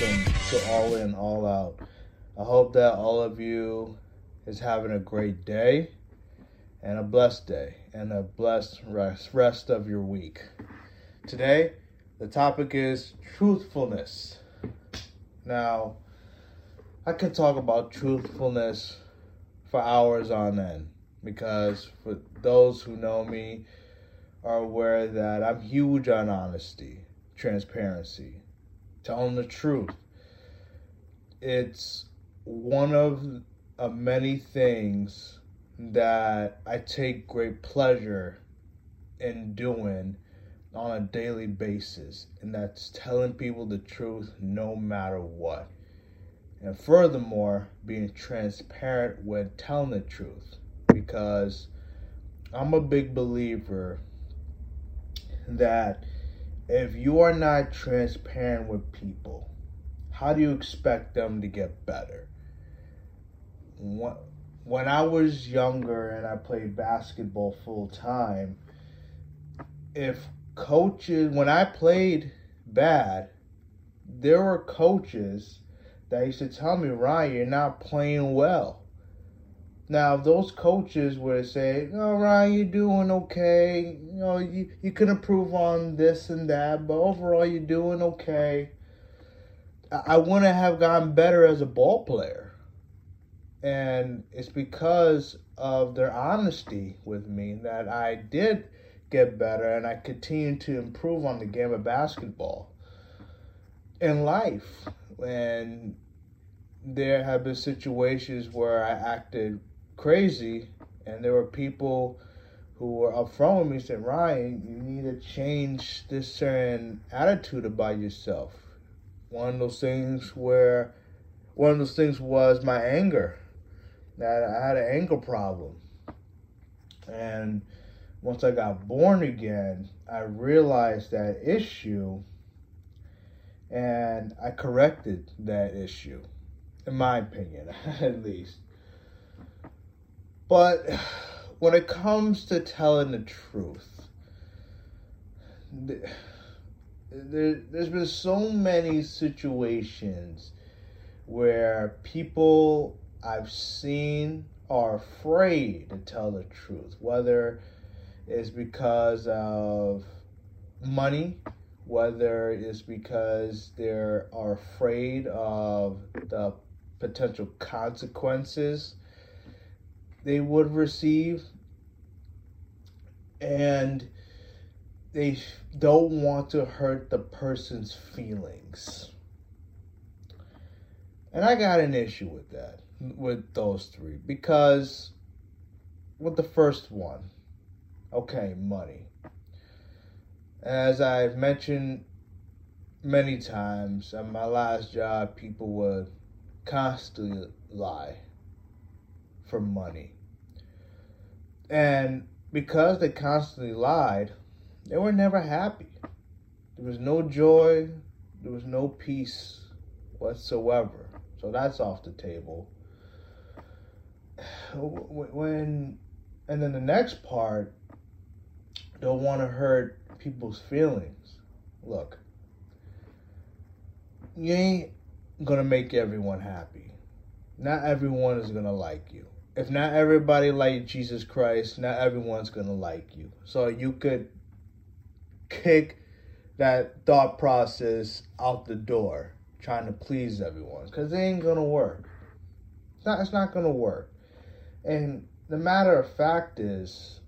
welcome to All In, All Out. I hope that all of you is having a great day and a blessed day and a blessed rest, rest of your week. Today, the topic is truthfulness. Now, I could talk about truthfulness for hours on end because for those who know me are aware that I'm huge on honesty, transparency, telling the truth. It's one of, of many things that I take great pleasure in doing on a daily basis, and that's telling people the truth no matter what. And furthermore, being transparent when telling the truth because I'm a big believer that if you are not transparent with people, how do you expect them to get better? When I was younger and I played basketball full time, if coaches, when I played bad, there were coaches that used to tell me, Ryan, you're not playing well. Now, if those coaches were to say, oh, "All right, you're doing okay. You know, you, you can improve on this and that, but overall, you're doing okay," I, I wouldn't have gotten better as a ball player. And it's because of their honesty with me that I did get better and I continue to improve on the game of basketball. In life, and there have been situations where I acted crazy, and there were people who were upfront with me said, Ryan, you need to change this certain attitude about yourself. One of those things where one of those things was my anger. That I had an anger problem. And once I got born again, I realized that issue and I corrected that issue, in my opinion, at least. But when it comes to telling the truth, there, there's been so many situations where people I've seen are afraid to tell the truth, whether it's because of money, whether it's because they are afraid of the potential consequences they would receive and they don't want to hurt the person's feelings. And I got an issue with that, with those three, because with the first one, okay, money. As I've mentioned many times, at my last job, people would constantly lie for money. And because they constantly lied, they were never happy. There was no joy, there was no peace whatsoever. So that's off the table. When, and then the next part, don't want to hurt people's feelings. Look, you ain't gonna make everyone happy. Not everyone is gonna like you if not everybody like Jesus Christ, not everyone's gonna like you. So you could kick that thought process out the door, trying to please everyone, because it ain't gonna work. It's not. It's not gonna work. And the matter of fact is,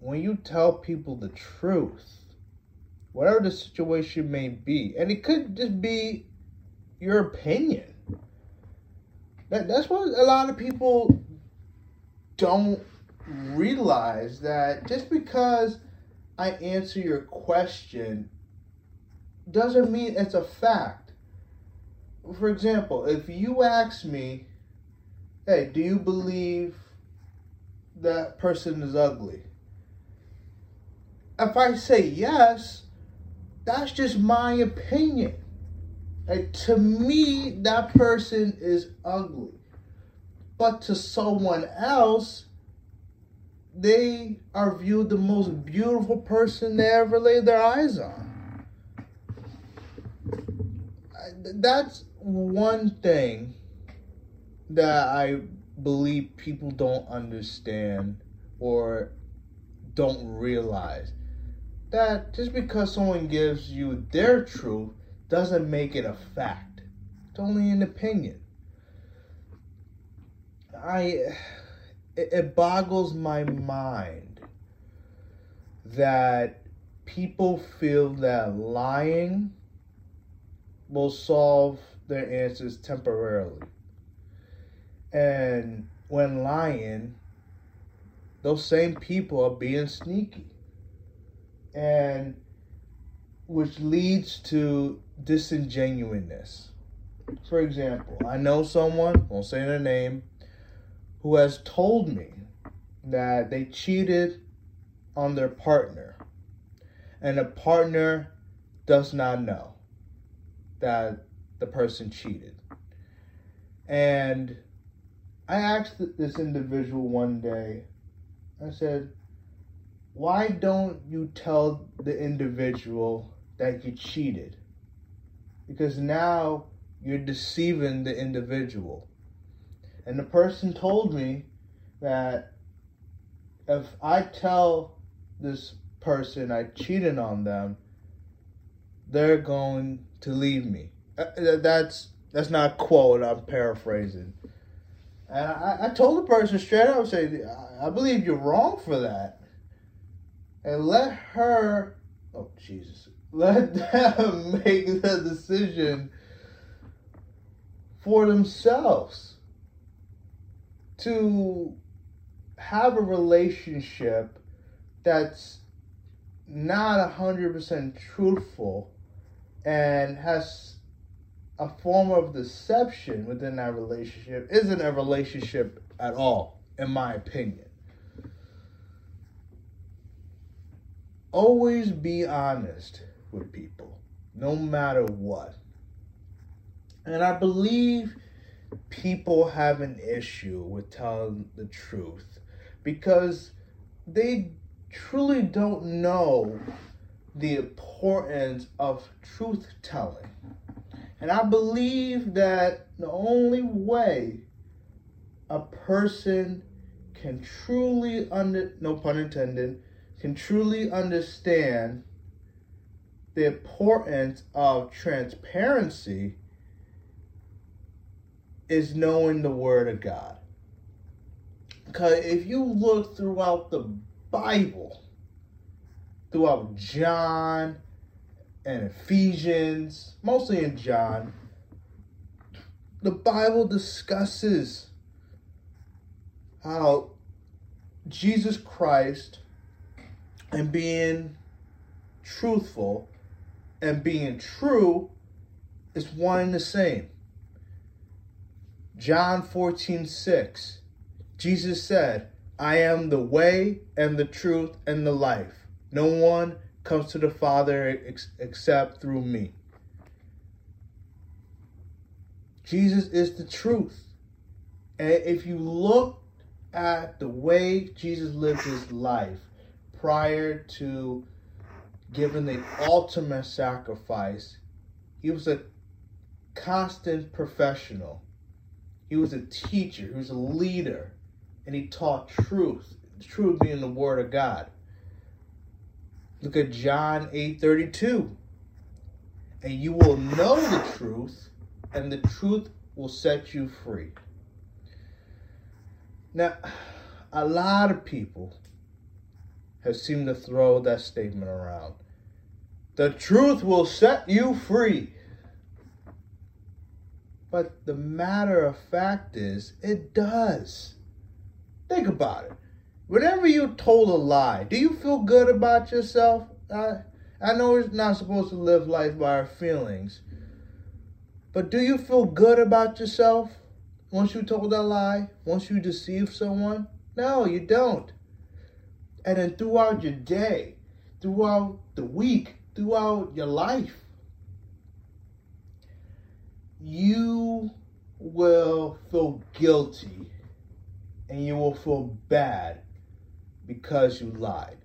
when you tell people the truth, whatever the situation may be, and it could just be your opinion. That, that's what a lot of people don't realize that just because I answer your question doesn't mean it's a fact. For example, if you ask me, hey, do you believe that person is ugly? If I say yes, that's just my opinion. And to me, that person is ugly. But to someone else, they are viewed the most beautiful person they ever laid their eyes on. that's one thing that I believe people don't understand or don't realize that just because someone gives you their truth doesn't make it a fact. It's only an opinion. I it, it boggles my mind that people feel that lying will solve their answers temporarily. And when lying, those same people are being sneaky. And which leads to disingenuousness. For example, I know someone, won't say their name, who has told me that they cheated on their partner and the partner does not know that the person cheated. And I asked this individual one day, I said, why don't you tell the individual that you cheated? Because now you're deceiving the individual. And the person told me that if I tell this person I cheated on them, they're going to leave me. Uh, that's that's not a quote. I'm paraphrasing. And I, I told the person straight up, say, I believe you're wrong for that. And let her, oh Jesus, let them make the decision for themselves to have a relationship that's not 100% truthful and has a form of deception within that relationship isn't a relationship at all, in my opinion. Always be honest with people, no matter what. And I believe people have an issue with telling the truth because they truly don't know the importance of truth telling. And I believe that the only way a person can truly under no pun intended can truly understand the importance of transparency is knowing the word of God. Because if you look throughout the Bible, throughout John and Ephesians, mostly in John, the Bible discusses how Jesus Christ and being truthful and being true is one and the same. John 14, 6. Jesus said, I am the way and the truth and the life. No one comes to the Father ex- except through me. Jesus is the truth. And if you look at the way Jesus lived his life prior to giving the ultimate sacrifice, he was a constant professional. He was a teacher, he was a leader and he taught truth. Truth being the word of God. Look at John 8 32. And you will know the truth, and the truth will set you free. Now, a lot of people have seemed to throw that statement around. The truth will set you free. But the matter of fact is, it does. Think about it. Whenever you're told a lie, do you feel good about yourself? I, I know we're not supposed to live life by our feelings, but do you feel good about yourself once you told a lie? Once you deceive someone? No, you don't. And then throughout your day, throughout the week, throughout your life, you will feel guilty and you will feel bad because you lied.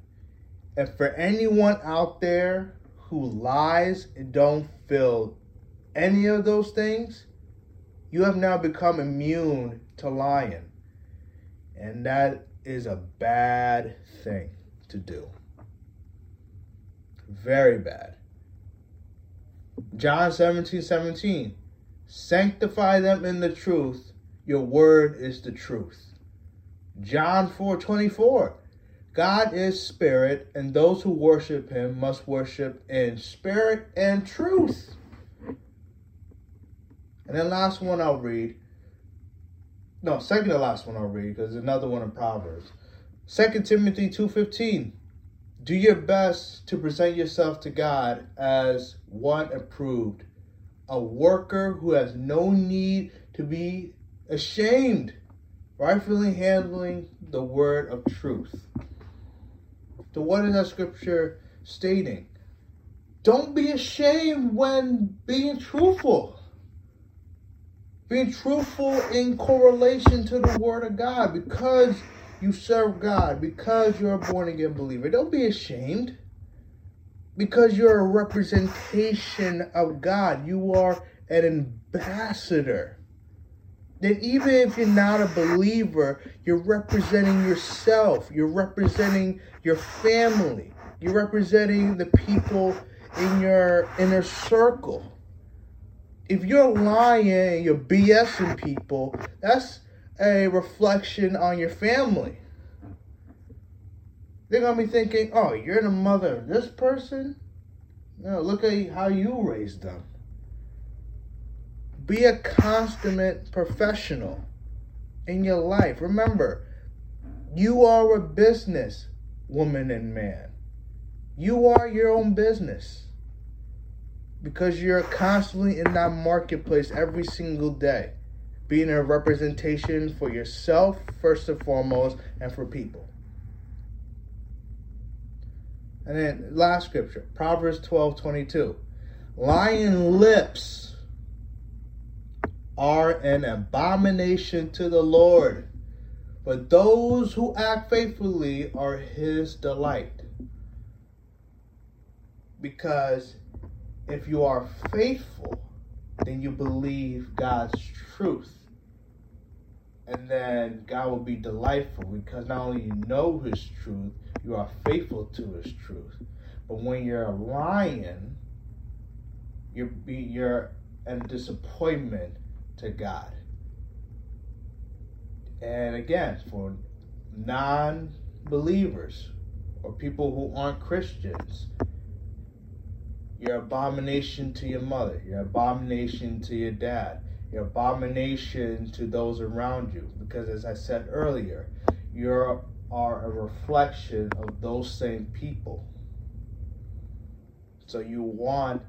And for anyone out there who lies and don't feel any of those things, you have now become immune to lying. And that is a bad thing to do. Very bad. John 17 17. Sanctify them in the truth. Your word is the truth. John 4 24. God is spirit, and those who worship him must worship in spirit and truth. And then last one I'll read. No, second to last one I'll read because another one in Proverbs. Second Timothy 2:15. Do your best to present yourself to God as one approved, a worker who has no need to be ashamed, rightfully handling the word of truth. The what is that scripture stating? Don't be ashamed when being truthful. Being truthful in correlation to the word of God because you serve God, because you're a born again believer. Don't be ashamed because you're a representation of God. You are an ambassador. Then, even if you're not a believer, you're representing yourself, you're representing your family, you're representing the people in your inner circle. If you're lying you're BSing people, that's a reflection on your family. They're gonna be thinking, "Oh, you're the mother of this person." No, look at how you raised them. Be a consummate professional in your life. Remember, you are a business woman and man. You are your own business because you're constantly in that marketplace every single day being a representation for yourself, first and foremost, and for people. And then last scripture, Proverbs 12 22. Lying lips are an abomination to the Lord, but those who act faithfully are his delight. Because if you are faithful, then you believe God's truth and then God will be delightful because not only you know His truth, you are faithful to His truth. But when you're lying, you're you're a disappointment to God. And again, for non-believers or people who aren't Christians, you're abomination to your mother. You're abomination to your dad you're abomination to those around you. Because as I said earlier, you are a reflection of those same people. So you want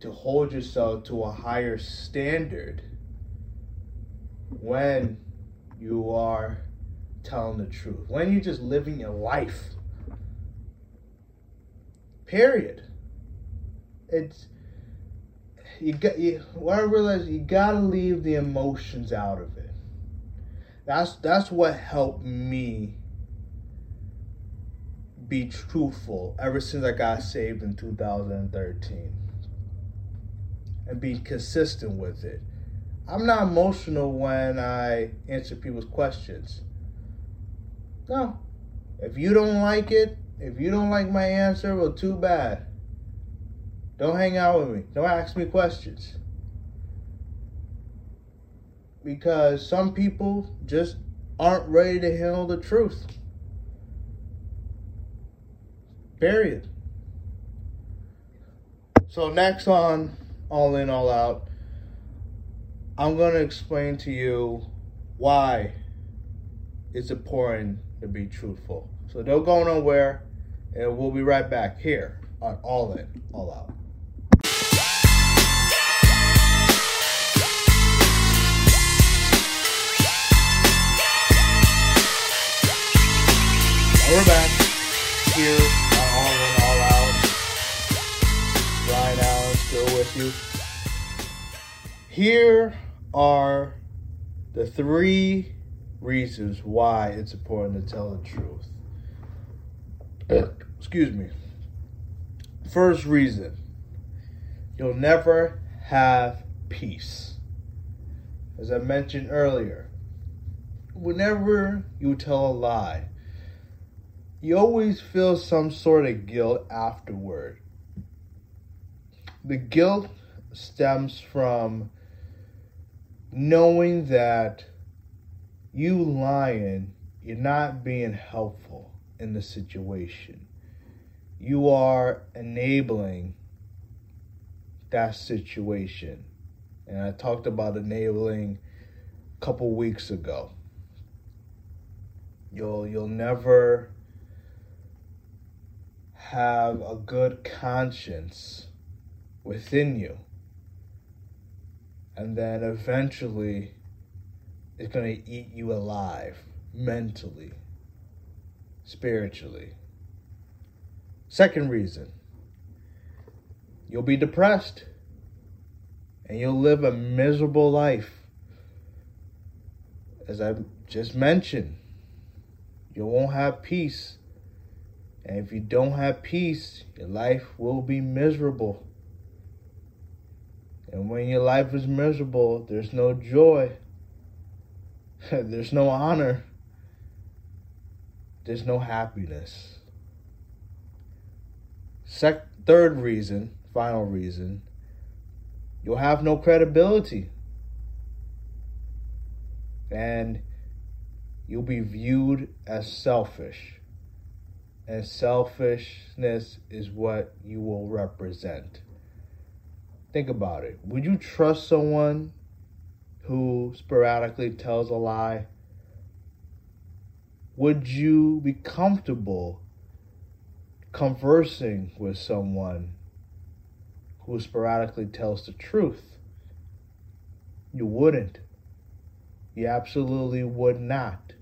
to hold yourself to a higher standard when you are telling the truth, when you're just living your life. Period. It's you got you what I realized you gotta leave the emotions out of it. That's that's what helped me be truthful ever since I got saved in 2013. And be consistent with it. I'm not emotional when I answer people's questions. No. If you don't like it, if you don't like my answer, well, too bad. Don't hang out with me. Don't ask me questions. Because some people just aren't ready to handle the truth. Period. So, next on All In, All Out, I'm going to explain to you why it's important to be truthful. So, don't go nowhere, and we'll be right back here on All In, All Out. we're back here Ryan Allen still with you. Here are the three reasons why it's important to tell the truth. Excuse me. First reason you'll never have peace. As I mentioned earlier, whenever you tell a lie, you always feel some sort of guilt afterward. The guilt stems from knowing that you lying, you're not being helpful in the situation. You are enabling that situation. And I talked about enabling a couple weeks ago. You'll you'll never have a good conscience within you. And then eventually it's going to eat you alive mentally, spiritually. Second reason you'll be depressed and you'll live a miserable life. As I just mentioned, you won't have peace. And if you don't have peace, your life will be miserable. And when your life is miserable, there's no joy, there's no honor, there's no happiness. Sec- third reason, final reason, you'll have no credibility. And you'll be viewed as selfish. And selfishness is what you will represent. Think about it. Would you trust someone who sporadically tells a lie? Would you be comfortable conversing with someone who sporadically tells the truth? You wouldn't. You absolutely would not.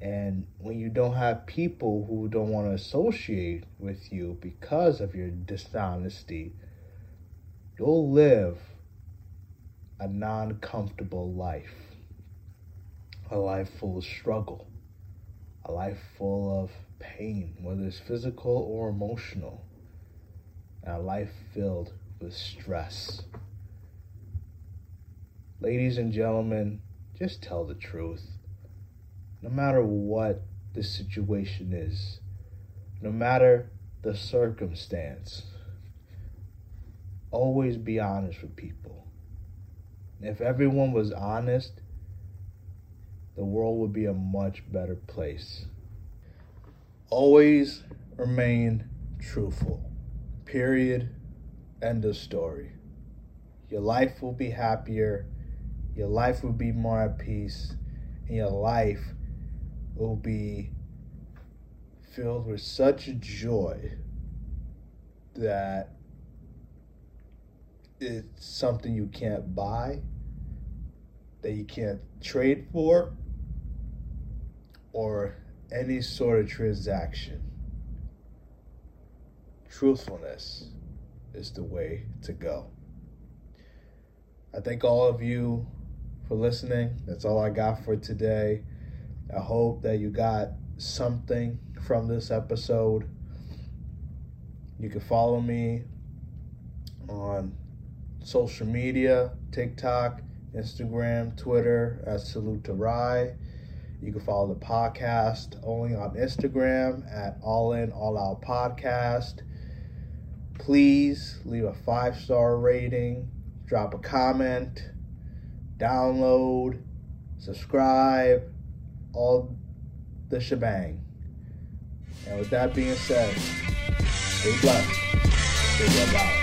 And when you don't have people who don't want to associate with you because of your dishonesty, you'll live a non comfortable life, a life full of struggle, a life full of pain, whether it's physical or emotional, and a life filled with stress. Ladies and gentlemen, just tell the truth. No matter what the situation is, no matter the circumstance, always be honest with people. If everyone was honest, the world would be a much better place. Always remain truthful. Period. End of story. Your life will be happier. Your life will be more at peace. And your life will be filled with such joy that it's something you can't buy, that you can't trade for, or any sort of transaction. Truthfulness is the way to go. I thank all of you for listening. That's all I got for today. I hope that you got something from this episode. You can follow me on social media TikTok, Instagram, Twitter at Salute to Rye. You can follow the podcast only on Instagram at All In All Out Podcast. Please leave a five star rating, drop a comment, download, subscribe, all the shebang. And with that being said, stay blessed. Stay well